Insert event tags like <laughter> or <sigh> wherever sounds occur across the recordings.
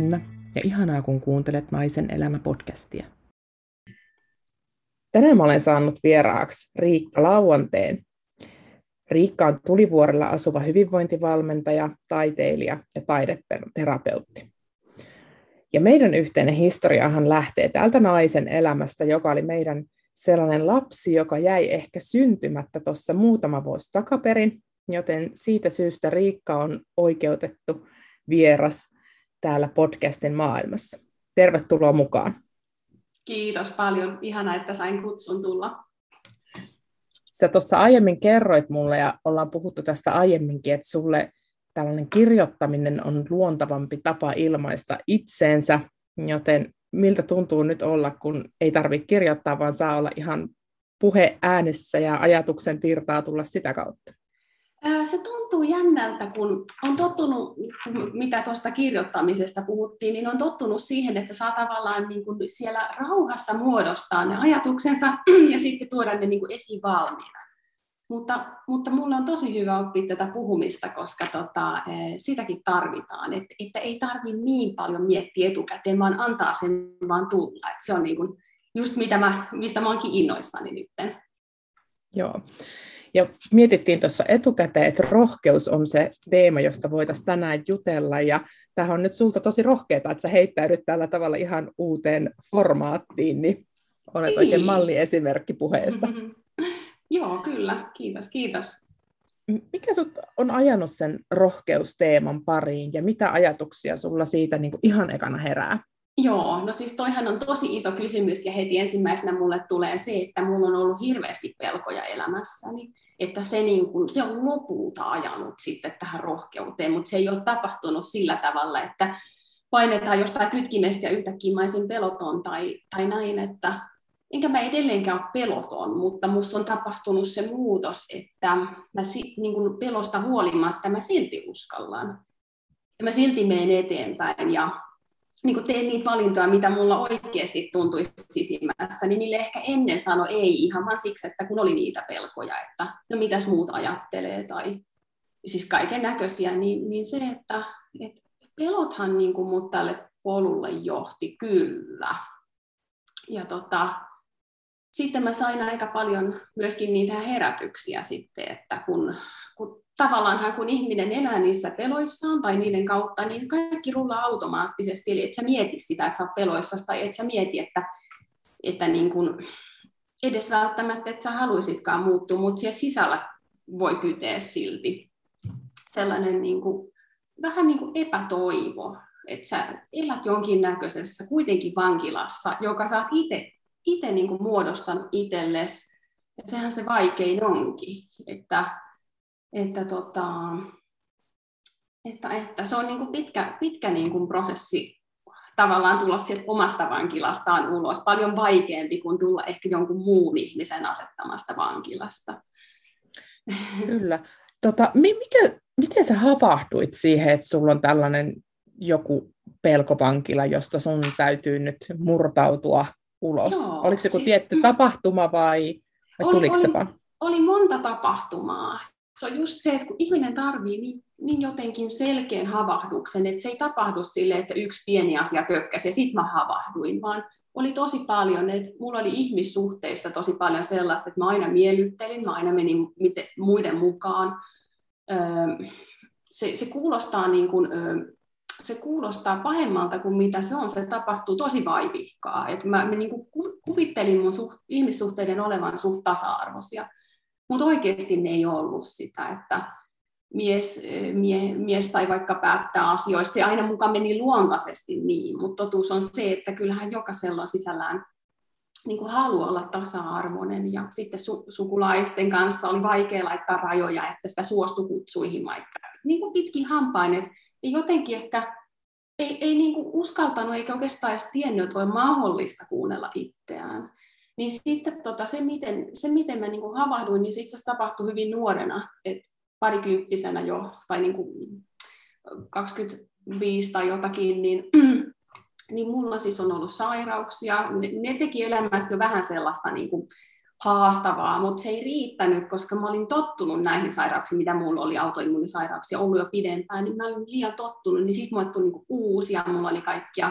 Minna ja ihanaa kun kuuntelet Naisen elämä-podcastia. Tänään mä olen saanut vieraaksi Riikka Lauanteen. Riikka on Tulivuorella asuva hyvinvointivalmentaja, taiteilija ja taideterapeutti. Ja meidän yhteinen historiahan lähtee täältä naisen elämästä, joka oli meidän sellainen lapsi, joka jäi ehkä syntymättä tuossa muutama vuosi takaperin, joten siitä syystä Riikka on oikeutettu vieras täällä podcastin maailmassa. Tervetuloa mukaan. Kiitos paljon. Ihana, että sain kutsun tulla. Sä tuossa aiemmin kerroit mulle, ja ollaan puhuttu tästä aiemminkin, että sulle tällainen kirjoittaminen on luontavampi tapa ilmaista itseensä, joten miltä tuntuu nyt olla, kun ei tarvitse kirjoittaa, vaan saa olla ihan puhe äänessä ja ajatuksen virtaa tulla sitä kautta? Se tuntuu jännältä, kun on tottunut, mitä tuosta kirjoittamisesta puhuttiin, niin on tottunut siihen, että saa tavallaan niin kuin siellä rauhassa muodostaa ne ajatuksensa <clears throat> ja sitten tuoda ne niin kuin esivalmiina. Mutta, mutta mulle on tosi hyvä oppia tätä puhumista, koska tota, sitäkin tarvitaan. Et, että ei tarvitse niin paljon miettiä etukäteen, vaan antaa sen vaan tulla. Et se on niin kuin just mitä mä, mistä mä oonkin innoissani nyt. Joo. Ja mietittiin tuossa etukäteen, että rohkeus on se teema, josta voitaisiin tänään jutella. Ja tämähän on nyt sulta tosi rohkeaa, että sä heittäydyt tällä tavalla ihan uuteen formaattiin, niin olet niin. oikein malliesimerkki puheesta. Mm-hmm. Joo, kyllä. Kiitos, kiitos. Mikä sut on ajanut sen rohkeusteeman pariin ja mitä ajatuksia sulla siitä niin kuin ihan ekana herää? Joo, no siis toihan on tosi iso kysymys ja heti ensimmäisenä mulle tulee se, että mulla on ollut hirveästi pelkoja elämässäni, että se, niin kuin, se on lopulta ajanut sitten tähän rohkeuteen, mutta se ei ole tapahtunut sillä tavalla, että painetaan jostain kytkimestä ja yhtäkkiä mä peloton tai, tai näin, että enkä mä edelleenkään ole peloton, mutta minussa on tapahtunut se muutos, että mä niin kuin pelosta huolimatta mä silti uskallan. Ja mä silti menen eteenpäin ja niin kuin teen niitä valintoja, mitä mulla oikeasti tuntuisi sisimmässä, niin mille ehkä ennen sano ei ihan vaan siksi, että kun oli niitä pelkoja, että no mitäs muut ajattelee tai siis kaiken näköisiä, niin, niin se, että, että pelothan niin kuin mut tälle polulle johti kyllä. Ja tota, sitten mä sain aika paljon myöskin niitä herätyksiä sitten, että kun, kun tavallaan kun ihminen elää niissä peloissaan tai niiden kautta, niin kaikki rullaa automaattisesti, eli et sä mieti sitä, että sä oot peloissa, tai et sä mieti, että, että niin kun, edes välttämättä, että sä haluaisitkaan muuttua, mutta siellä sisällä voi kyteä silti sellainen niin kuin, vähän niin kuin epätoivo, että sä elät jonkinnäköisessä kuitenkin vankilassa, joka sä oot itse itse niin muodostanut itsellesi. Ja sehän se vaikein onkin, että, että, tota, että, että se on niin kuin pitkä, pitkä niin kuin prosessi tavallaan tulla sieltä omasta vankilastaan ulos. Paljon vaikeampi kuin tulla ehkä jonkun muun ihmisen asettamasta vankilasta. Kyllä. Tota, mikä, miten sä havahduit siihen, että sulla on tällainen joku pelkopankila, josta sun täytyy nyt murtautua ulos? Joo, Oliko se joku siis, tietty tapahtuma vai, vai oli, tuliko oli, se vaan? Oli monta tapahtumaa. Se on just se, että kun ihminen tarvii niin, niin jotenkin selkeän havahduksen, että se ei tapahdu sille, että yksi pieni asia kökkäsi ja sitten mä havahduin, vaan oli tosi paljon, että mulla oli ihmissuhteissa tosi paljon sellaista, että mä aina miellyttelin, mä aina menin muiden mukaan. Se, se kuulostaa niin kuin, se kuulostaa pahemmalta kuin mitä se on. Se tapahtuu tosi vaivihkaa. Et mä, mä niin kuvittelin mun suht, ihmissuhteiden olevan suht tasa-arvoisia, mutta oikeasti ne ei ollut sitä, että mies, mie, mies sai vaikka päättää asioista. Se aina mukaan meni luontaisesti niin, mutta totuus on se, että kyllähän jokaisella on sisällään niin kuin halu olla tasa-arvoinen ja sitten su- sukulaisten kanssa oli vaikea laittaa rajoja, että sitä suostu kutsuihin vaikka niin kuin pitkin hampain, että jotenkin ehkä ei, ei niin kuin uskaltanut eikä oikeastaan edes tiennyt, että voi mahdollista kuunnella itseään. Niin sitten tota, se, miten, se, miten mä niin kuin havahduin, niin se itse asiassa tapahtui hyvin nuorena, että parikymppisenä jo, tai niin kuin 25 tai jotakin, niin <clears throat> niin mulla siis on ollut sairauksia. Ne, ne teki elämästä jo vähän sellaista niin kuin haastavaa, mutta se ei riittänyt, koska mä olin tottunut näihin sairauksiin, mitä mulla oli autoimmunisairauksia ollut jo pidempään, niin mä olin liian tottunut, niin sitten mulle tuli niinku uusia, mulla oli kaikkia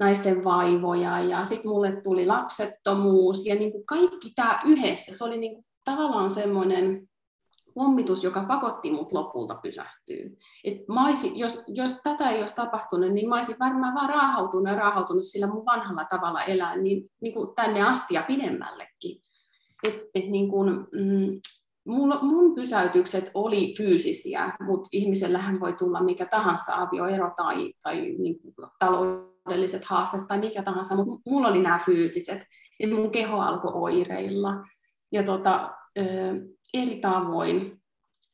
naisten vaivoja ja sitten mulle tuli lapsettomuus ja niinku kaikki tämä yhdessä, se oli niinku tavallaan semmoinen pommitus, joka pakotti mut lopulta pysähtyä. Et mä olisin, jos, jos tätä ei olisi tapahtunut, niin mä olisin varmaan vaan raahautunut ja raahautunut sillä mun vanhalla tavalla elää niin, niin kuin tänne asti ja pidemmällekin. Et, et niin kuin, mm, mulla, mun pysäytykset oli fyysisiä, mutta ihmisellähän voi tulla mikä tahansa avioero tai, tai niin kuin taloudelliset haasteet tai mikä tahansa, mutta mulla oli nämä fyysiset, että mun keho alkoi oireilla. Ja tota, eri tavoin.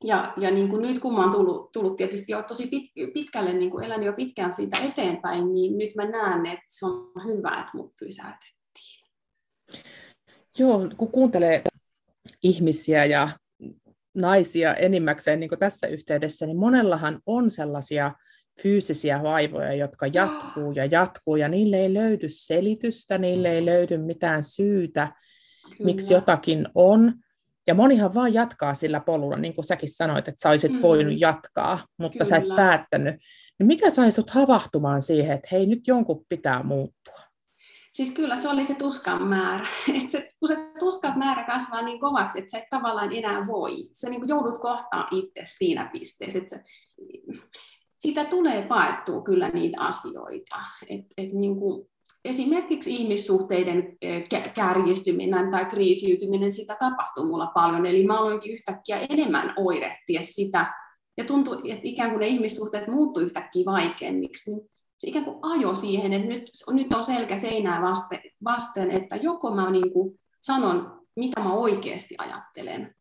Ja, ja niin kuin nyt kun mä oon tullut, tullut tietysti jo tosi pit, pitkälle, niin kuin elän jo pitkään siitä eteenpäin, niin nyt mä näen, että se on hyvä, että mut pysäytettiin. Joo, kun kuuntelee ihmisiä ja naisia enimmäkseen niin kuin tässä yhteydessä, niin monellahan on sellaisia fyysisiä vaivoja, jotka <gasps> jatkuu ja jatkuu, ja niille ei löydy selitystä, niille ei löydy mitään syytä, Kyllä. miksi jotakin on. Ja monihan vaan jatkaa sillä polulla, niin kuin säkin sanoit, että sä olisit mm. voinut jatkaa, mutta Kyllä. sä et päättänyt. Niin mikä sai sut havahtumaan siihen, että hei, nyt jonkun pitää muuttua? Siis kyllä se oli se tuskan määrä. <laughs> Et se, kun se tuskan määrä kasvaa niin kovaksi, että sä et tavallaan enää voi. Sä niin joudut kohtaan itse siinä pisteessä. Että siitä tulee paettua kyllä niitä asioita. Et, et niin kuin, esimerkiksi ihmissuhteiden kärjistyminen tai kriisiytyminen, sitä tapahtuu mulla paljon. Eli mä aloinkin yhtäkkiä enemmän oirehtia sitä, ja tuntui, että ikään kuin ne ihmissuhteet muuttu yhtäkkiä vaikeammiksi, niin se ikään kuin ajo siihen, että nyt, nyt on selkä seinää vasten, vasten että joko mä niin kuin sanon, mitä mä oikeasti ajattelen,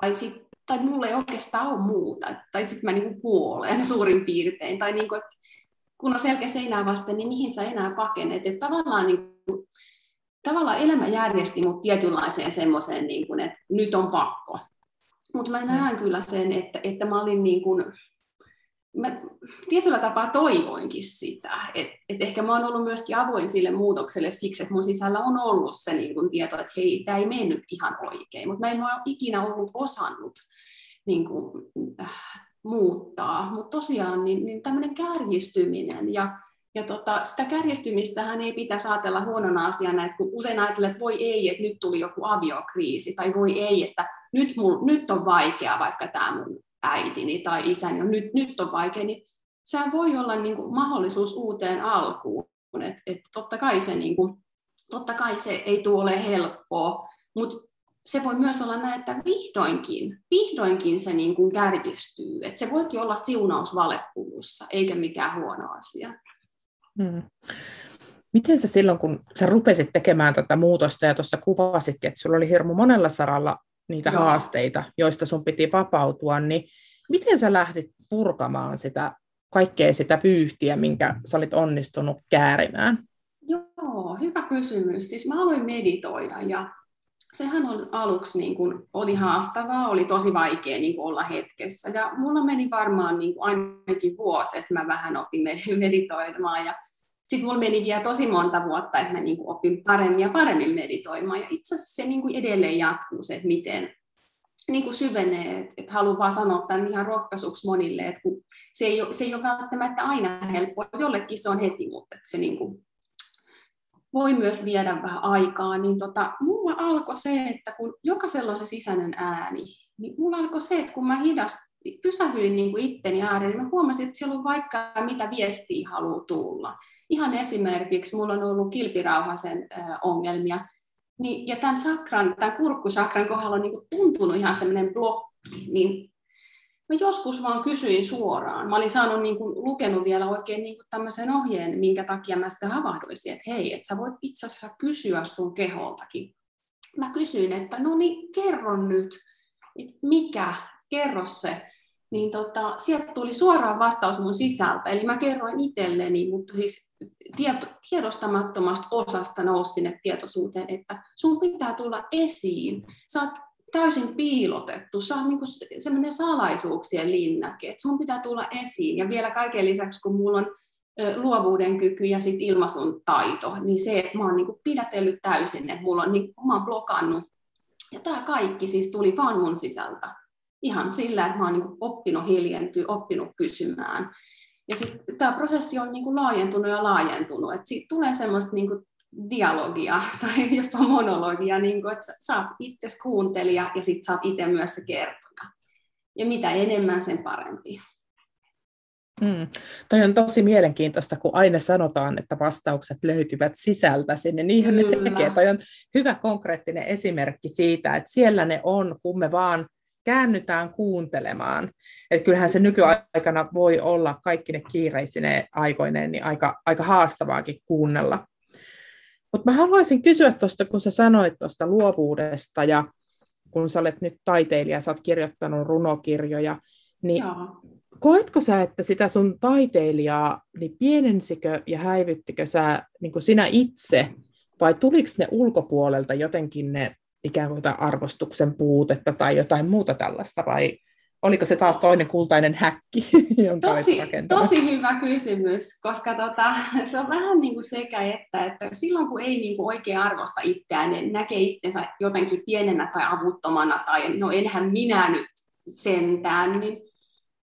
tai, sit, tai mulla ei oikeastaan ole muuta, tai sitten mä niin kuin kuolen <laughs> suurin piirtein, tai niin kuin, että kun on selkeä seinää vasten, niin mihin sä enää pakenet. Että tavallaan, niin kuin, tavallaan elämä järjesti mut tietynlaiseen semmoiseen, niin kuin, että nyt on pakko. Mutta mä näen kyllä sen, että, että mä olin niin kuin, mä tietyllä tapaa toivoinkin sitä, että et ehkä mä oon ollut myöskin avoin sille muutokselle siksi, että mun sisällä on ollut se niin kun tieto, että hei, tämä ei mennyt ihan oikein, mutta mä en ole ikinä ollut osannut niin kun, äh, muuttaa. Mutta tosiaan niin, niin tämmöinen kärjistyminen ja, ja tota, sitä kärjistymistähän ei pitäisi ajatella huonona asiana, että kun usein ajatellaan, että voi ei, että nyt tuli joku aviokriisi, tai voi ei, että nyt, mul, nyt on vaikea vaikka tämä mun äitini tai isäni on nyt, nyt on vaikea, niin se voi olla niin kuin mahdollisuus uuteen alkuun. että et totta, kai se, niin kuin, totta kai se ei tule ole helppoa, mutta se voi myös olla näin, että vihdoinkin, vihdoinkin se niin kuin kärjistyy. Että se voikin olla siunaus valekulussa, eikä mikään huono asia. Hmm. Miten sä silloin, kun sä rupesit tekemään tätä muutosta ja tuossa kuvasitkin, että sulla oli hirmu monella saralla niitä Joo. haasteita, joista sun piti vapautua, niin miten sä lähdit purkamaan sitä kaikkea sitä vyyhtiä, minkä sä olit onnistunut käärimään? Joo, hyvä kysymys. Siis mä aloin meditoida ja sehän on aluksi niin kuin, oli haastavaa, oli tosi vaikea niin kuin olla hetkessä. Ja mulla meni varmaan niin kuin, ainakin vuosi, että mä vähän opin <laughs> meditoimaan. Ja sitten mulla meni vielä tosi monta vuotta, että mä niin opin paremmin ja paremmin meditoimaan. Ja itse asiassa se niin edelleen jatkuu se, että miten niin kuin syvenee. Että, että haluan vaan sanoa tämän ihan rohkaisuksi monille, että kun se, ei ole, se ei ole välttämättä aina helppoa. Jollekin se on heti, mutta että se niin kuin, voi myös viedä vähän aikaa, niin tota, mulla alkoi se, että kun jokaisella on se sisäinen ääni, niin mulla alkoi se, että kun mä hidast, pysähdyin niin kuin itteni ääreen, niin mä huomasin, että siellä on vaikka mitä viestiä haluaa tulla. Ihan esimerkiksi mulla on ollut kilpirauhasen ongelmia, niin, ja tämän sakran, tämän kurkkusakran kohdalla on niin kuin tuntunut ihan semmoinen blokki, niin mä joskus vaan kysyin suoraan. Mä olin saanut niin kuin, lukenut vielä oikein niin kuin tämmöisen ohjeen, minkä takia mä sitten havahduisin, että hei, että sä voit itse asiassa kysyä sun keholtakin. Mä kysyin, että no niin, kerro nyt, että mikä, kerro se. Niin tota, sieltä tuli suoraan vastaus mun sisältä, eli mä kerroin itselleni, mutta siis tieto, tiedostamattomasta osasta nousi sinne tietoisuuteen, että sun pitää tulla esiin. Sä oot täysin piilotettu. Se on niin semmoinen salaisuuksien linnake, että sun pitää tulla esiin. Ja vielä kaiken lisäksi, kun mulla on luovuuden kyky ja sit ilmaisun taito, niin se, että mä oon niin pidätellyt täysin, että mulla on, niin, mä oon blokannut Ja tämä kaikki siis tuli vaan mun sisältä. Ihan sillä, että mä oon niin oppinut hiljentyä, oppinut kysymään. Ja sitten tämä prosessi on niin kuin laajentunut ja laajentunut. Että siitä tulee semmoista niin kuin dialogia <laughs> tai jopa monologia, niin kuin, että sä oot itse kuuntelija ja sitten sä oot itse myös se kertoja. Ja mitä enemmän, sen parempi. Mm. Toi on tosi mielenkiintoista, kun aina sanotaan, että vastaukset löytyvät sisältä sinne. Niinhän Kyllä. ne tekee. Toi on hyvä konkreettinen esimerkki siitä, että siellä ne on, kun me vaan käännytään kuuntelemaan. Että kyllähän se nykyaikana voi olla kaikki ne kiireisine aikoineen niin aika, aika haastavaakin kuunnella. Mutta mä haluaisin kysyä tuosta, kun sä sanoit tuosta luovuudesta ja kun sä olet nyt taiteilija, sä oot kirjoittanut runokirjoja, niin Joo. koetko sä, että sitä sun taiteilijaa, niin pienensikö ja häivyttikö sä niin sinä itse, vai tuliko ne ulkopuolelta jotenkin ne ikään kuin arvostuksen puutetta tai jotain muuta tällaista, vai oliko se taas toinen kultainen häkki, <laughs> jonka tosi, tosi hyvä kysymys, koska tota, se on vähän niin kuin sekä että, että silloin kun ei niin kuin oikein arvosta itseään, niin näkee itsensä jotenkin pienenä tai avuttomana tai no enhän minä nyt sentään, niin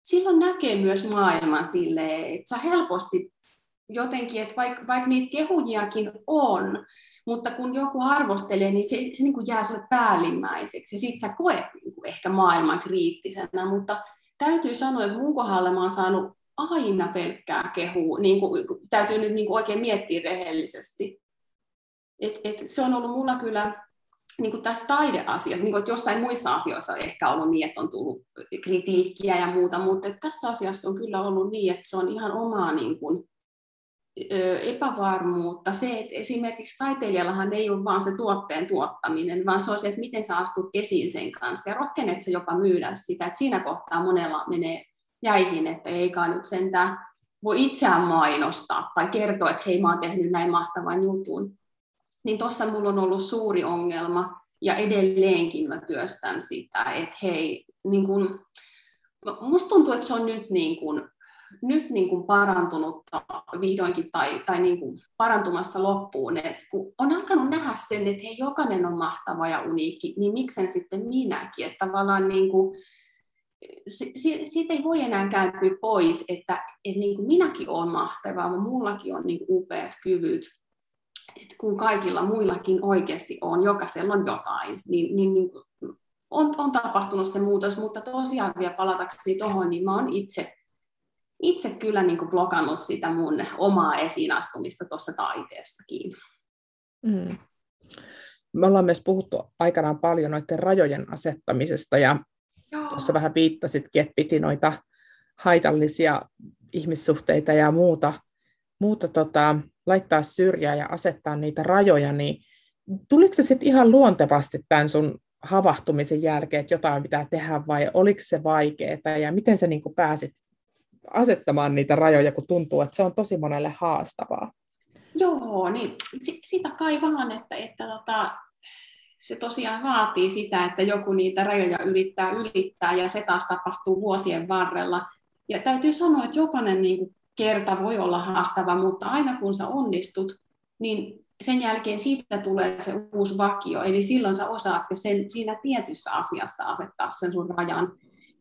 silloin näkee myös maailman silleen, että sä helposti jotenkin, että vaikka, vaikka niitä kehujiakin on, mutta kun joku arvostelee, niin se, se niin kuin jää sulle päällimmäiseksi ja sit sä koet niin kuin ehkä maailman kriittisenä, mutta täytyy sanoa, että mun kohdalla mä oon saanut aina pelkkää kehua, niin kuin, täytyy nyt niin kuin oikein miettiä rehellisesti. Et, et se on ollut mulla kyllä niin kuin tässä taideasiassa, niin kuin, että jossain muissa asioissa ehkä ollut niin, että on tullut kritiikkiä ja muuta, mutta tässä asiassa on kyllä ollut niin, että se on ihan omaa niin kuin, epävarmuutta. Se, että esimerkiksi taiteilijallahan ei ole vain se tuotteen tuottaminen, vaan se on se, että miten sä astut esiin sen kanssa ja rohkenet sä jopa myydä sitä. Että siinä kohtaa monella menee jäihin, että eikä nyt sentään voi itseään mainostaa tai kertoa, että hei mä oon tehnyt näin mahtavan jutun. Niin tuossa mulla on ollut suuri ongelma ja edelleenkin mä työstän sitä, että hei, niin kun, musta tuntuu, että se on nyt niin kun nyt niin kuin parantunut vihdoinkin tai, tai niin kuin parantumassa loppuun, että kun on alkanut nähdä sen, että hei, jokainen on mahtava ja uniikki, niin miksen sitten minäkin, että tavallaan niin kuin, siitä ei voi enää kääntyä pois, että, että niin kuin minäkin olen mahtava, vaan mullakin on niin kuin upeat kyvyt, että kun kaikilla muillakin oikeasti on, jokaisella on jotain, niin, niin, niin on, on tapahtunut se muutos, mutta tosiaan vielä palatakseni tuohon, niin mä oon itse itse kyllä niin kuin blokannut sitä mun omaa esiinastumista tuossa taiteessakin. Mm. Me ollaan myös puhuttu aikanaan paljon noiden rajojen asettamisesta ja Joo. tuossa vähän viittasitkin, että piti noita haitallisia ihmissuhteita ja muuta, muuta tota, laittaa syrjään ja asettaa niitä rajoja, niin tuliko se sitten ihan luontevasti tämän sun havahtumisen jälkeen, että jotain pitää tehdä vai oliko se vaikeaa ja miten sä niin pääsit asettamaan niitä rajoja, kun tuntuu, että se on tosi monelle haastavaa. Joo, niin sitä kai vaan, että, että tota, se tosiaan vaatii sitä, että joku niitä rajoja yrittää ylittää, ja se taas tapahtuu vuosien varrella. Ja täytyy sanoa, että jokainen niin kuin kerta voi olla haastava, mutta aina kun sä onnistut, niin sen jälkeen siitä tulee se uusi vakio, eli silloin sä osaat jo sen, siinä tietyssä asiassa asettaa sen sun rajan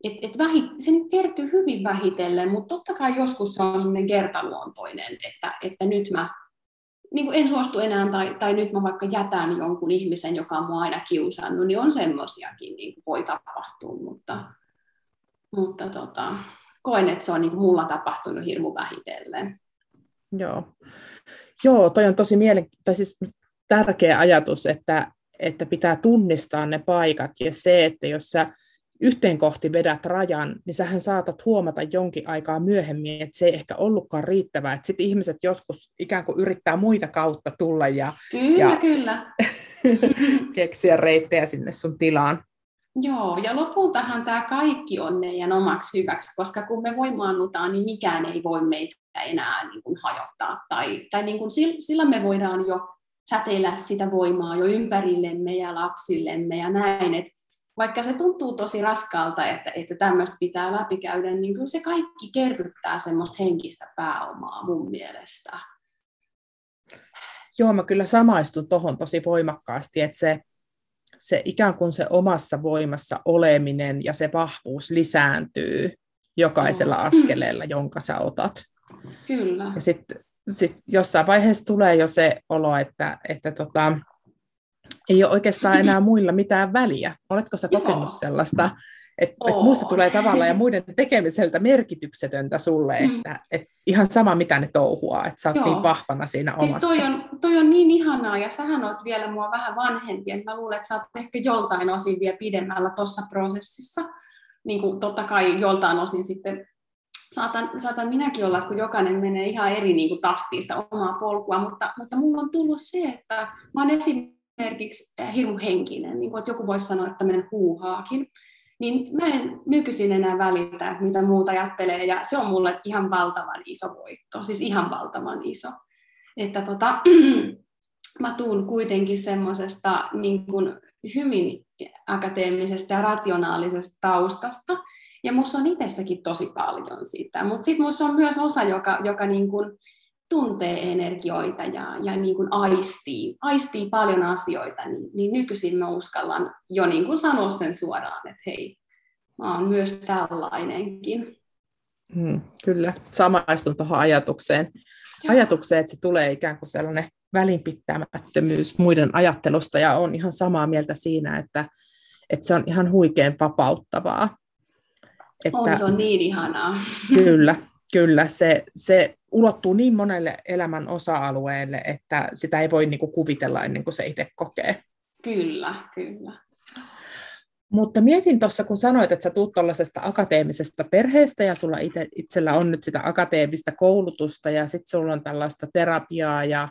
et, et vähit, se nyt kertyy hyvin vähitellen, mutta totta kai joskus se on kertaluontoinen, että, että nyt mä niin kuin en suostu enää tai, tai nyt mä vaikka jätän jonkun ihmisen, joka on mua aina kiusannut, niin on semmoisiakin niin kuin voi tapahtua, mutta, mutta tota, koen, että se on niin kuin mulla tapahtunut hirmu vähitellen. Joo. Joo, toi on tosi mielen... tai siis tärkeä ajatus, että, että pitää tunnistaa ne paikat ja se, että jos sä yhteen kohti vedät rajan, niin sähän saatat huomata jonkin aikaa myöhemmin, että se ei ehkä ollutkaan riittävää, sitten ihmiset joskus ikään kuin yrittää muita kautta tulla ja, kyllä, ja kyllä. <laughs> keksiä reittejä sinne sun tilaan. Joo, ja lopultahan tämä kaikki on meidän omaksi hyväksi, koska kun me voimaannutaan, niin mikään ei voi meitä enää niin kuin hajottaa. Tai, tai niin kuin sillä me voidaan jo säteillä sitä voimaa jo ympärillemme ja lapsillemme ja näin, että vaikka se tuntuu tosi raskaalta, että, että tämmöistä pitää läpikäydä, niin kyllä se kaikki kerryttää semmoista henkistä pääomaa mun mielestä. Joo, mä kyllä samaistun tuohon tosi voimakkaasti, että se, se ikään kuin se omassa voimassa oleminen ja se vahvuus lisääntyy jokaisella askeleella, jonka sä otat. Kyllä. Ja sitten sit jossain vaiheessa tulee jo se olo, että, että tota, ei ole oikeastaan enää muilla mitään väliä. Oletko sä kokenut Joo. sellaista, että et muista tulee tavallaan ja muiden tekemiseltä merkityksetöntä sulle, mm. että et ihan sama mitä ne touhuaa, että sä oot niin Joo. niin vahvana siinä omassa. Siis toi, on, toi on niin ihanaa ja sähän oot vielä mua vähän vanhempi, että mä luulen, että sä oot ehkä joltain osin vielä pidemmällä tuossa prosessissa. Niin kuin totta kai joltain osin sitten saatan, saatan minäkin olla, että kun jokainen menee ihan eri niin kuin tahtiin sitä omaa polkua, mutta, mutta mulla on tullut se, että mä oon esimerkiksi hirmu henkinen, niin kuin, että joku voisi sanoa, että menen huuhaakin niin mä en nykyisin enää välitä, mitä muuta ajattelee, ja se on mulle ihan valtavan iso voitto, siis ihan valtavan iso. Että tota, <clears throat> mä tuun kuitenkin semmoisesta niin kuin hyvin akateemisesta ja rationaalisesta taustasta, ja musta on itsessäkin tosi paljon sitä, mutta sitten musta on myös osa, joka, joka niin kuin tuntee energioita ja, ja niin kuin aistii, aistii paljon asioita, niin, niin nykyisin mä uskallan jo niin kuin sanoa sen suoraan, että hei, mä oon myös tällainenkin. Hmm, kyllä, samaistun tuohon ajatukseen. Joo. Ajatukseen, että se tulee ikään kuin sellainen välinpitämättömyys muiden ajattelusta ja on ihan samaa mieltä siinä, että, että se on ihan huikean vapauttavaa. Että, on, se on niin ihanaa. Kyllä, kyllä. Se, se ulottuu niin monelle elämän osa-alueelle, että sitä ei voi niinku kuvitella ennen kuin se itse kokee. Kyllä, kyllä. Mutta mietin tuossa, kun sanoit, että sä tuut tuollaisesta akateemisesta perheestä ja sulla itse, itsellä on nyt sitä akateemista koulutusta ja sitten sulla on tällaista terapiaa ja,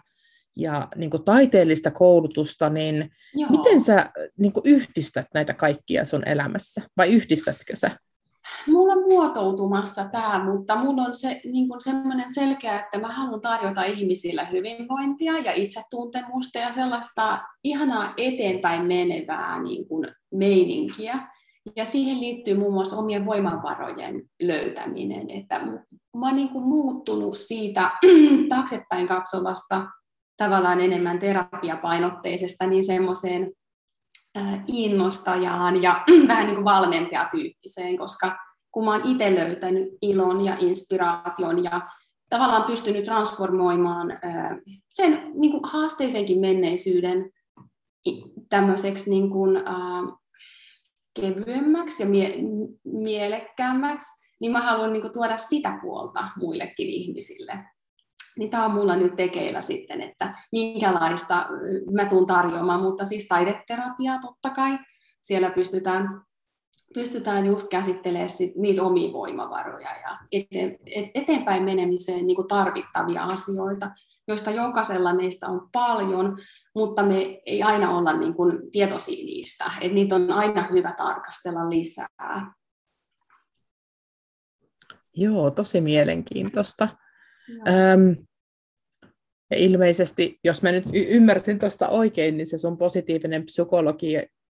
ja niin taiteellista koulutusta, niin Joo. miten sä niin yhdistät näitä kaikkia sun elämässä vai yhdistätkö sä? Mulla on muotoutumassa tämä, mutta mulla on se, niin kuin semmoinen selkeä, että mä haluan tarjota ihmisille hyvinvointia ja itsetuntemusta ja sellaista ihanaa eteenpäin menevää niin kuin meininkiä. Ja siihen liittyy muun muassa omien voimavarojen löytäminen. Että mä oon niin muuttunut siitä <clears throat> taaksepäin katsovasta tavallaan enemmän terapiapainotteisesta niin semmoiseen innostajaan ja <clears throat> vähän niin kuin valmentajatyyppiseen, koska kun mä oon itse löytänyt ilon ja inspiraation ja tavallaan pystynyt transformoimaan sen niin kuin haasteisenkin menneisyyden tämmöiseksi niin kuin, äh, kevyemmäksi ja mie- mielekkäämmäksi, niin mä haluan niin kuin, tuoda sitä puolta muillekin ihmisille niin tämä on mulla nyt tekeillä sitten, että minkälaista mä tuun tarjoamaan, mutta siis taideterapiaa totta kai, siellä pystytään, pystytään just käsittelemään sit niitä omia voimavaroja ja eteen, eteenpäin menemiseen niin tarvittavia asioita, joista jokaisella meistä on paljon, mutta me ei aina olla niin kuin tietoisia niistä, että niitä on aina hyvä tarkastella lisää. Joo, tosi mielenkiintoista. Öm, ja ilmeisesti, jos mä nyt y- ymmärsin tuosta oikein, niin se sun positiivinen psykologi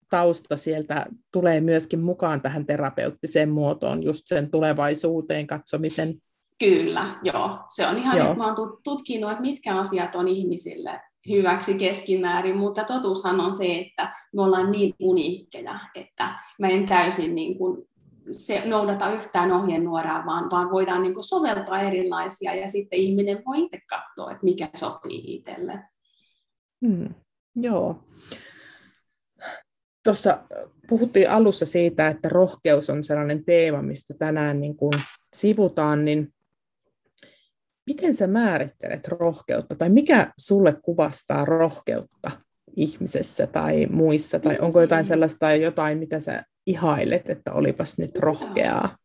tausta sieltä tulee myöskin mukaan tähän terapeuttiseen muotoon, just sen tulevaisuuteen katsomisen. Kyllä, joo. Se on ihan, joo. että mä oon tutkinut, että mitkä asiat on ihmisille hyväksi keskimäärin, mutta totuushan on se, että me ollaan niin uniikkeja, että mä en täysin niin kuin se noudata yhtään ohjenuoraa, vaan, vaan voidaan niin kuin soveltaa erilaisia ja sitten ihminen voi itse katsoa, että mikä sopii itselle. Hmm, joo. Tuossa puhuttiin alussa siitä, että rohkeus on sellainen teema, mistä tänään niin kuin sivutaan, niin miten sä määrittelet rohkeutta, tai mikä sulle kuvastaa rohkeutta ihmisessä tai muissa, tai onko jotain sellaista jotain, mitä sä ihailet, että olipas nyt rohkeaa?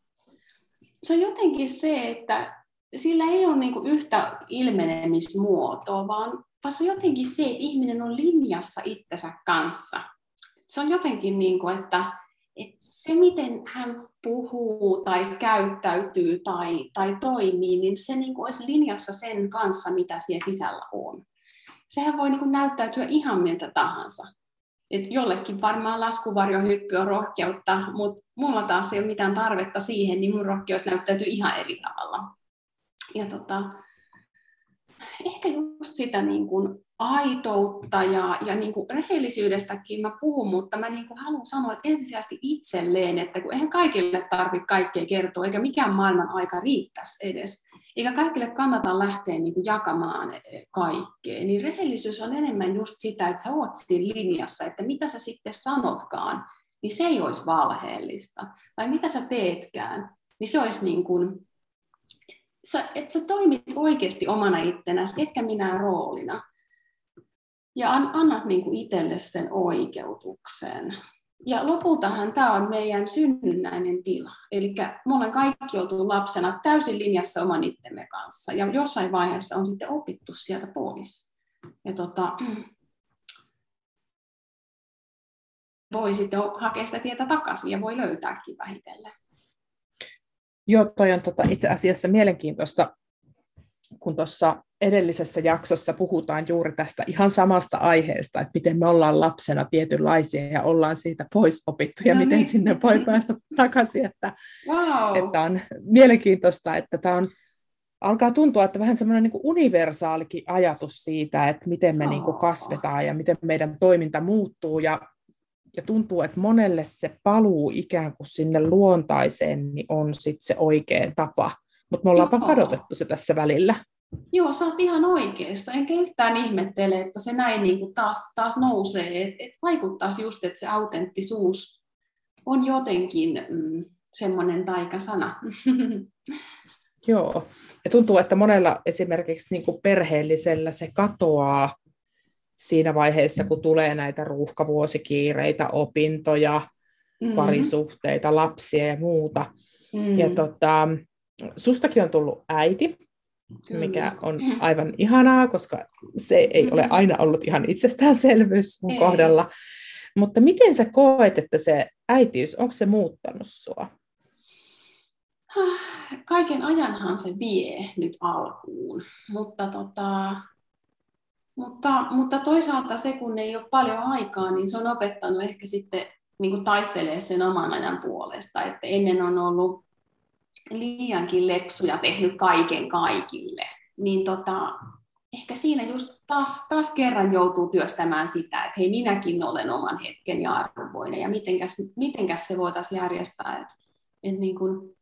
Se on jotenkin se, että sillä ei ole niinku yhtä ilmenemismuotoa, vaan, vaan se on jotenkin se, että ihminen on linjassa itsensä kanssa. Se on jotenkin niin kuin, että, että se, miten hän puhuu tai käyttäytyy tai, tai toimii, niin se niin kuin olisi linjassa sen kanssa, mitä siellä sisällä on. Sehän voi niin kuin näyttäytyä ihan miltä tahansa. Et jollekin varmaan laskuvarjohyppy on rohkeutta, mutta mulla taas ei ole mitään tarvetta siihen, niin mun rohkeus näyttäytyy ihan eri tavalla. Ja tota, ehkä just sitä, niin kun, aitoutta ja, ja niin kuin rehellisyydestäkin mä puhun, mutta mä niin kuin haluan sanoa, että ensisijaisesti itselleen, että kun eihän kaikille tarvitse kaikkea kertoa, eikä mikään maailman aika riittäisi edes, eikä kaikille kannata lähteä niin kuin jakamaan kaikkea, niin rehellisyys on enemmän just sitä, että sä oot siinä linjassa, että mitä sä sitten sanotkaan, niin se ei olisi valheellista, tai mitä sä teetkään, niin se olisi niin kuin, että sä toimit oikeasti omana ittenäsi, etkä minä roolina. Ja annat niin kuin itselle sen oikeutuksen. Ja lopultahan tämä on meidän synnynnäinen tila. Eli me ollaan kaikki oltu lapsena täysin linjassa oman itsemme kanssa. Ja jossain vaiheessa on sitten opittu sieltä pois. Ja tota, <clears throat> voi sitten hakea sitä tietä takaisin ja voi löytääkin vähitellen. Joo, toi on tota, itse asiassa mielenkiintoista kun tuossa edellisessä jaksossa puhutaan juuri tästä ihan samasta aiheesta, että miten me ollaan lapsena tietynlaisia ja ollaan siitä pois opittu ja no miten niin. sinne voi <laughs> päästä takaisin. Että, wow. että on mielenkiintoista, että tämä on, alkaa tuntua, että vähän semmoinen niin universaalikin ajatus siitä, että miten me oh. niin kuin kasvetaan ja miten meidän toiminta muuttuu ja, ja tuntuu, että monelle se paluu ikään kuin sinne luontaiseen niin on sitten se oikea tapa mutta me ollaan vaan kadotettu se tässä välillä. Joo, sä oot ihan oikeassa, enkä yhtään ihmettele, että se näin niin kuin taas, taas nousee, että et vaikuttaisi just, että se autenttisuus on jotenkin mm, semmoinen taikasana. <laughs> Joo, ja tuntuu, että monella esimerkiksi niin kuin perheellisellä se katoaa siinä vaiheessa, kun tulee näitä ruuhkavuosikiireitä, opintoja, mm-hmm. parisuhteita, lapsia ja muuta. Mm. Ja tota, sustakin on tullut äiti, Kyllä. mikä on aivan ihanaa, koska se ei ole aina ollut ihan itsestäänselvyys mun ei. kohdalla. Mutta miten sä koet, että se äitiys, onko se muuttanut sua? Kaiken ajanhan se vie nyt alkuun, mutta, tota, mutta, mutta toisaalta se, kun ei ole paljon aikaa, niin se on opettanut ehkä sitten niin taistelee sen oman ajan puolesta. Että ennen on ollut liiankin lepsuja tehnyt kaiken kaikille, niin tota, ehkä siinä just taas, taas kerran joutuu työstämään sitä, että hei minäkin olen oman hetken ja arvoinen. Ja mitenkäs, mitenkäs se voitaisiin järjestää, että, että niin kuin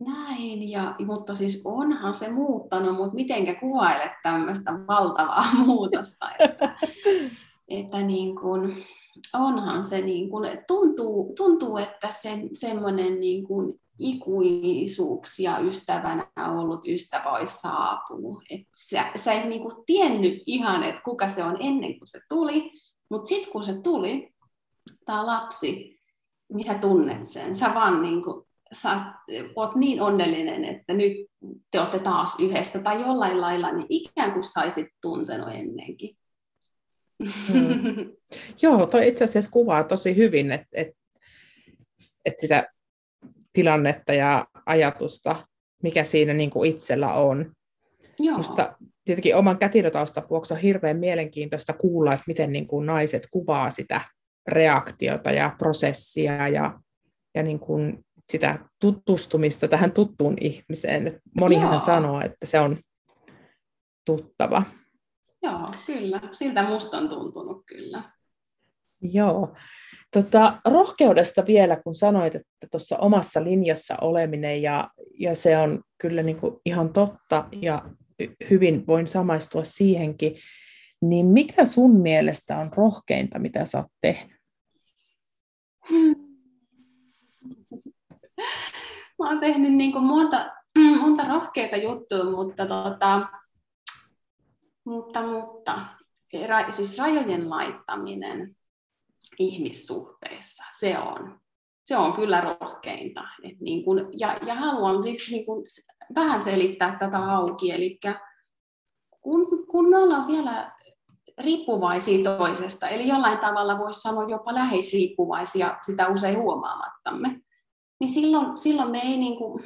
näin, ja, mutta siis onhan se muuttanut, mutta mitenkä kuvailet tämmöistä valtavaa <laughs> muutosta, että, että niin kuin, onhan se niin kuin, tuntuu, tuntuu, että sen, semmoinen niin kuin ikuisuuksia ystävänä ollut ystävä olisi saapunut. Et sä, sä et niinku tiennyt ihan, että kuka se on ennen kuin se tuli, mutta sitten kun se tuli, tämä lapsi, niin sä tunnet sen. Sä vaan niinku, sä oot niin onnellinen, että nyt te olette taas yhdessä tai jollain lailla, niin ikään kuin saisit tuntenut ennenkin. Hmm. Joo, toi itse asiassa kuvaa tosi hyvin, että et, et sitä tilannetta ja ajatusta, mikä siinä niin kuin itsellä on. Joo. Musta tietenkin oman kätilötaustan vuoksi on hirveän mielenkiintoista kuulla, että miten niin kuin naiset kuvaa sitä reaktiota ja prosessia ja, ja niin kuin sitä tutustumista tähän tuttuun ihmiseen. Monihan Joo. sanoo, että se on tuttava. Joo, kyllä. Siltä musta on tuntunut kyllä. Joo. Tota, rohkeudesta vielä, kun sanoit, että tuossa omassa linjassa oleminen, ja, ja se on kyllä niin kuin ihan totta, ja hyvin voin samaistua siihenkin, niin mikä sun mielestä on rohkeinta, mitä sä oot tehnyt? <laughs> Mä oon tehnyt niin kuin monta, <clears throat> monta rohkeita juttuja, mutta, tota, mutta, mutta siis rajojen laittaminen ihmissuhteissa. Se on, se on kyllä rohkeinta. Et niin kun, ja, ja haluan siis niin kun vähän selittää tätä auki. Eli kun, kun me ollaan vielä riippuvaisia toisesta, eli jollain tavalla voisi sanoa jopa läheisriippuvaisia sitä usein huomaamattamme, niin silloin, silloin me ei niin kuin,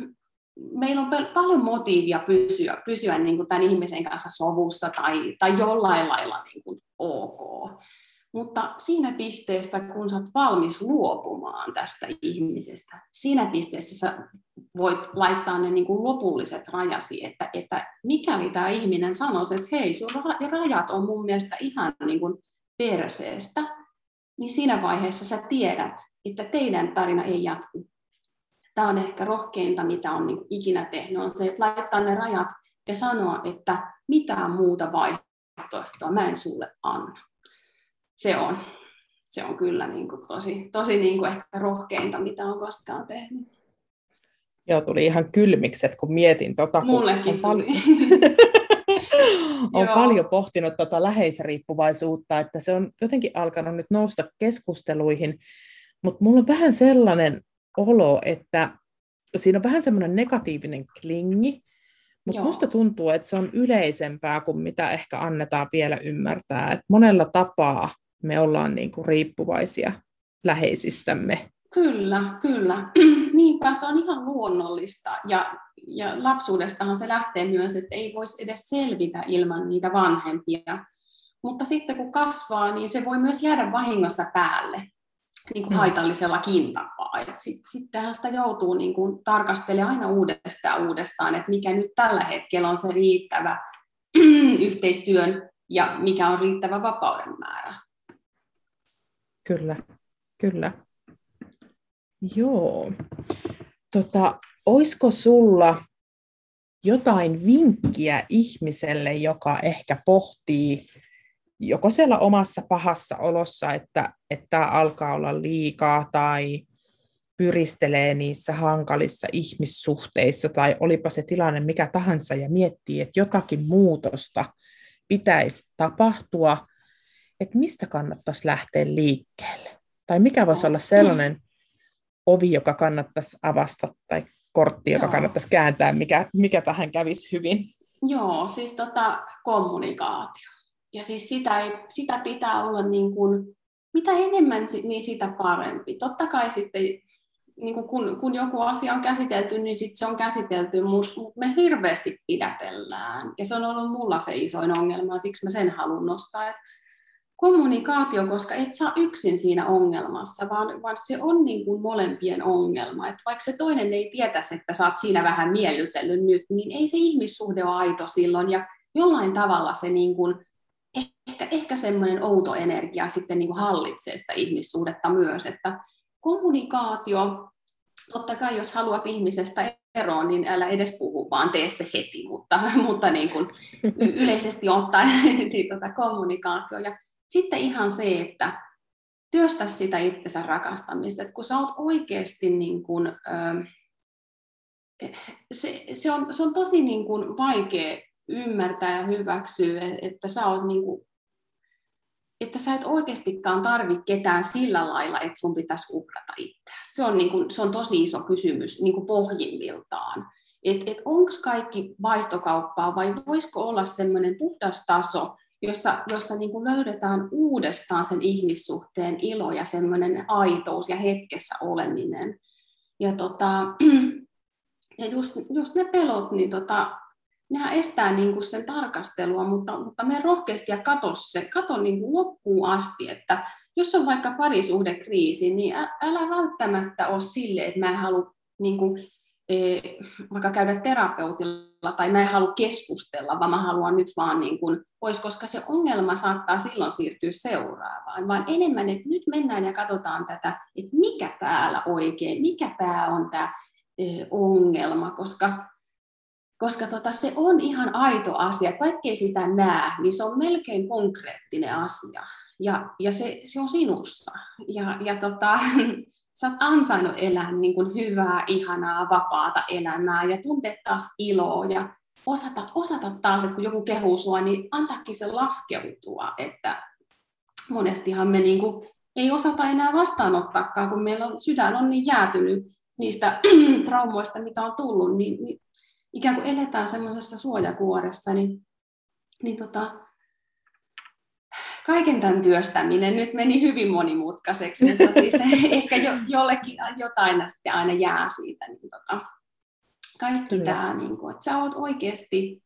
meillä on paljon motiivia pysyä, pysyä niin kuin tämän ihmisen kanssa sovussa tai, tai jollain lailla niin kuin ok. Mutta siinä pisteessä, kun sä oot valmis luopumaan tästä ihmisestä, siinä pisteessä sä voit laittaa ne niin kuin lopulliset rajasi, että, että mikäli tämä ihminen sanoisi, että hei, sun rajat on mun mielestä ihan niin kuin perseestä, niin siinä vaiheessa sä tiedät, että teidän tarina ei jatku. Tämä on ehkä rohkeinta, mitä on niin ikinä tehnyt, on se, että laittaa ne rajat ja sanoa, että mitään muuta vaihtoehtoa mä en sulle anna. Se on, se on kyllä niin kuin tosi, tosi niin kuin ehkä rohkeinta, mitä on koskaan tehnyt. Joo, tuli ihan kylmikset, kun mietin tota. Mullekin on tuli. <laughs> on paljon pohtinut tota läheisriippuvaisuutta, että se on jotenkin alkanut nyt nousta keskusteluihin, mutta mulla on vähän sellainen olo, että siinä on vähän semmoinen negatiivinen klingi, mutta musta tuntuu, että se on yleisempää kuin mitä ehkä annetaan vielä ymmärtää. Et monella tapaa me ollaan niinku riippuvaisia läheisistämme. Kyllä, kyllä. <clears throat> Niinpä se on ihan luonnollista. Ja, ja lapsuudestahan se lähtee myös, että ei voisi edes selvitä ilman niitä vanhempia. Mutta sitten kun kasvaa, niin se voi myös jäädä vahingossa päälle niin kuin mm. haitallisellakin tapaa. Sitten sittenhän sitä joutuu niin kuin tarkastelemaan aina uudestaan uudestaan, että mikä nyt tällä hetkellä on se riittävä <clears throat> yhteistyön ja mikä on riittävä vapauden määrä. Kyllä, kyllä. Joo. Tota, oisko sulla jotain vinkkiä ihmiselle, joka ehkä pohtii joko siellä omassa pahassa olossa, että, että alkaa olla liikaa tai pyristelee niissä hankalissa ihmissuhteissa tai olipa se tilanne mikä tahansa ja miettii, että jotakin muutosta pitäisi tapahtua, että mistä kannattaisi lähteä liikkeelle? Tai mikä voisi olla sellainen ovi, joka kannattaisi avasta tai kortti, joka Joo. kannattaisi kääntää, mikä, mikä tähän kävisi hyvin? Joo, siis tota, kommunikaatio. Ja siis sitä, ei, sitä pitää olla niin kuin, mitä enemmän, niin sitä parempi. Totta kai sitten, niin kuin kun, kun joku asia on käsitelty, niin sitten se on käsitelty, mutta me hirveästi pidätellään. Ja se on ollut mulla se isoin ongelma, siksi mä sen haluan nostaa, että kommunikaatio, koska et saa yksin siinä ongelmassa, vaan, vaan se on niin kuin molempien ongelma. Et vaikka se toinen ei tietäisi, että sä oot siinä vähän miellytellyt nyt, niin ei se ihmissuhde ole aito silloin. Ja jollain tavalla se niin kuin ehkä, ehkä semmoinen outo energia sitten niin kuin hallitsee sitä ihmissuhdetta myös, että kommunikaatio, totta kai jos haluat ihmisestä eroon, niin älä edes puhu, vaan tee se heti, mutta, <laughs> mutta niin kuin yleisesti ottaen <laughs> niin tota kommunikaatio. Ja sitten ihan se, että työstä sitä itsensä rakastamista, että kun sä oot oikeasti niin kuin, se, se, on, se on tosi niin kuin vaikea ymmärtää ja hyväksyä, että sä oot niin kuin että sä et oikeastikaan tarvitse ketään sillä lailla, että sun pitäisi uhrata itseä. Se on, niin kuin, se on tosi iso kysymys niin kuin pohjimmiltaan. Että et, onko kaikki vaihtokauppaa vai voisiko olla semmoinen puhdas taso, jossa, jossa niin kuin löydetään uudestaan sen ihmissuhteen ilo ja semmoinen aitous ja hetkessä oleminen. Ja, tota, <clears throat> ja just, just ne pelot, niin tota, nehän estää niin kuin sen tarkastelua, mutta, mutta me rohkeasti ja kato se, kato niin kuin loppuun asti, että jos on vaikka parisuhdekriisi, niin älä välttämättä ole sille, että mä en halua niin kuin, vaikka käydä terapeutilla tai mä en halua keskustella, vaan mä haluan nyt vaan niin kuin, pois, koska se ongelma saattaa silloin siirtyä seuraavaan, vaan enemmän, että nyt mennään ja katsotaan tätä, että mikä täällä oikein, mikä tämä on tämä e, ongelma, koska koska tota, se on ihan aito asia. Vaikkei sitä näe, niin se on melkein konkreettinen asia. Ja, ja se, se on sinussa. Ja, ja tota, <laughs> sä oot ansainnut elää niin kuin hyvää, ihanaa, vapaata elämää ja tuntea taas iloa ja osata, osata taas, että kun joku kehuu sua, niin antaakin se laskeutua. Että monestihan me niin kuin ei osata enää vastaanottaakaan, kun meillä on, sydän on niin jäätynyt niistä <clears throat> traumoista, mitä on tullut, niin, niin ikään kuin eletään semmoisessa suojakuoressa, niin, niin tota, kaiken tämän työstäminen nyt meni hyvin monimutkaiseksi, mutta siis <laughs> ehkä jo, jollekin jotain sitten aina jää siitä. Niin tota, kaikki Kyllä. tämä, niin kuin, että sä oot oikeasti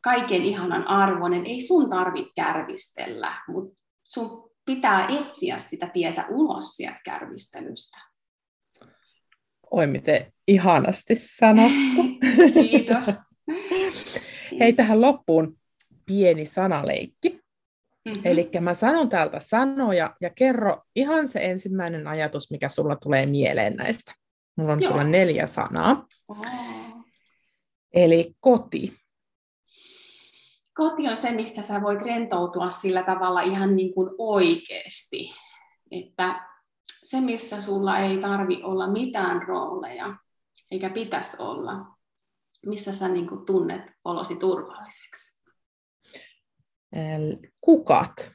kaiken ihanan arvoinen, ei sun tarvitse kärvistellä, mutta sun pitää etsiä sitä tietä ulos sieltä kärvistelystä. Oi, miten ihanasti sanottu. <laughs> Kiitos. Hei, tähän loppuun pieni sanaleikki. Mm-hmm. Eli mä sanon täältä sanoja ja kerro ihan se ensimmäinen ajatus, mikä sulla tulee mieleen näistä. Mulla on Joo. sulla neljä sanaa. Oh. Eli koti. Koti on se, missä sä voit rentoutua sillä tavalla ihan niin kuin oikeasti. Että se, missä sulla ei tarvi olla mitään rooleja, eikä pitäisi olla, missä sä niin kuin tunnet olosi turvalliseksi. Eli Kukat.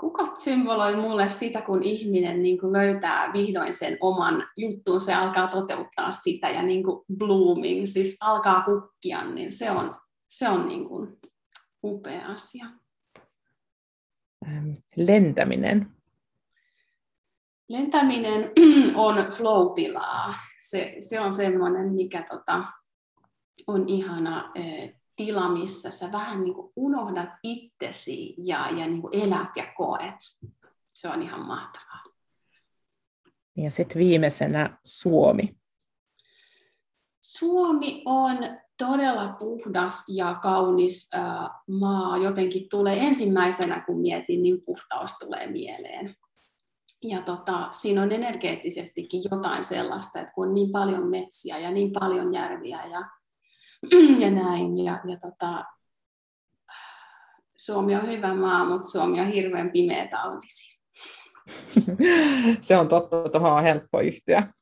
Kukat symboloi mulle sitä, kun ihminen niin kuin löytää vihdoin sen oman juttuun, se alkaa toteuttaa sitä ja niin kuin blooming, siis alkaa kukkia, niin se on, se on niin kuin upea asia. Ähm, Lentäminen. Lentäminen <clears throat> on flow-tilaa. Se, se on semmoinen, mikä tota, on ihana tila, missä sä vähän niin kuin unohdat itsesi ja, ja niin kuin elät ja koet. Se on ihan mahtavaa. Ja sitten viimeisenä Suomi. Suomi on todella puhdas ja kaunis äh, maa. Jotenkin tulee ensimmäisenä, kun mietin, niin puhtaus tulee mieleen. Ja tota, siinä on energeettisestikin jotain sellaista, että kun on niin paljon metsiä ja niin paljon järviä ja, ja näin. Ja, ja tota, Suomi on hyvä maa, mutta Suomi on hirveän pimeä talvisi. <laughs> Se on totta, tuohon on helppo yhtyä.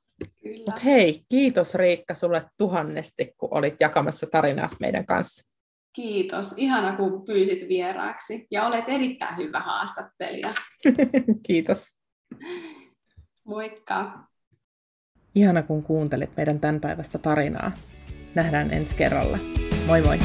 Kyllä. Mut hei, kiitos Riikka sulle tuhannesti, kun olit jakamassa tarinaa meidän kanssa. Kiitos. Ihana, kun pyysit vieraaksi. Ja olet erittäin hyvä haastattelija. <laughs> kiitos. Moikka. Ihana, kun kuuntelit meidän tämän päivästä tarinaa. Nähdään ensi kerralla. Moi moi!